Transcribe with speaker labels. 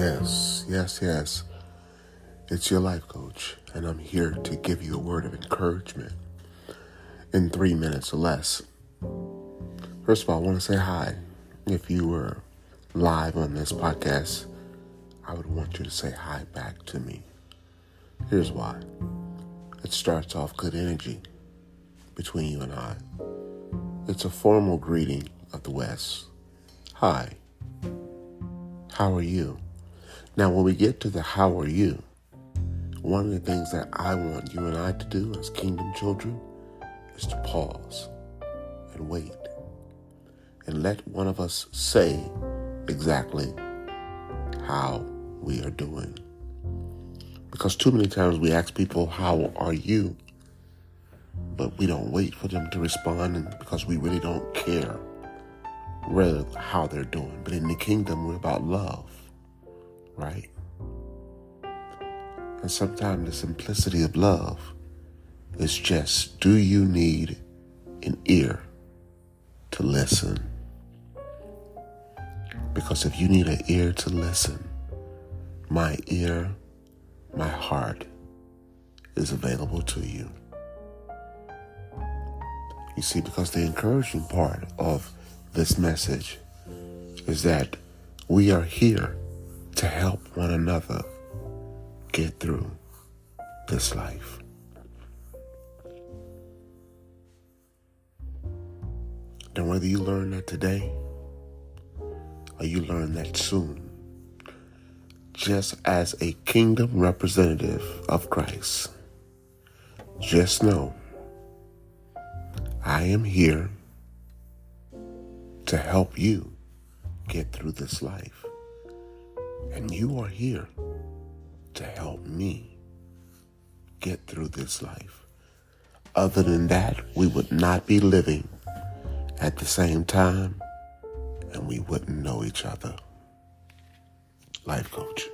Speaker 1: Yes, yes, yes. It's your life coach, and I'm here to give you a word of encouragement in three minutes or less. First of all, I want to say hi. If you were live on this podcast, I would want you to say hi back to me. Here's why it starts off good energy between you and I. It's a formal greeting of the West. Hi. How are you? Now, when we get to the how are you, one of the things that I want you and I to do as kingdom children is to pause and wait and let one of us say exactly how we are doing. Because too many times we ask people, How are you? But we don't wait for them to respond because we really don't care rather how they're doing. But in the kingdom, we're about love, right? And sometimes the simplicity of love is just do you need an ear to listen? Because if you need an ear to listen, my ear, my heart is available to you. You see, because the encouraging part of this message is that we are here to help one another get through this life. And whether you learn that today or you learn that soon, just as a kingdom representative of Christ, just know I am here to help you get through this life. And you are here to help me get through this life. Other than that, we would not be living at the same time and we wouldn't know each other. Life coach.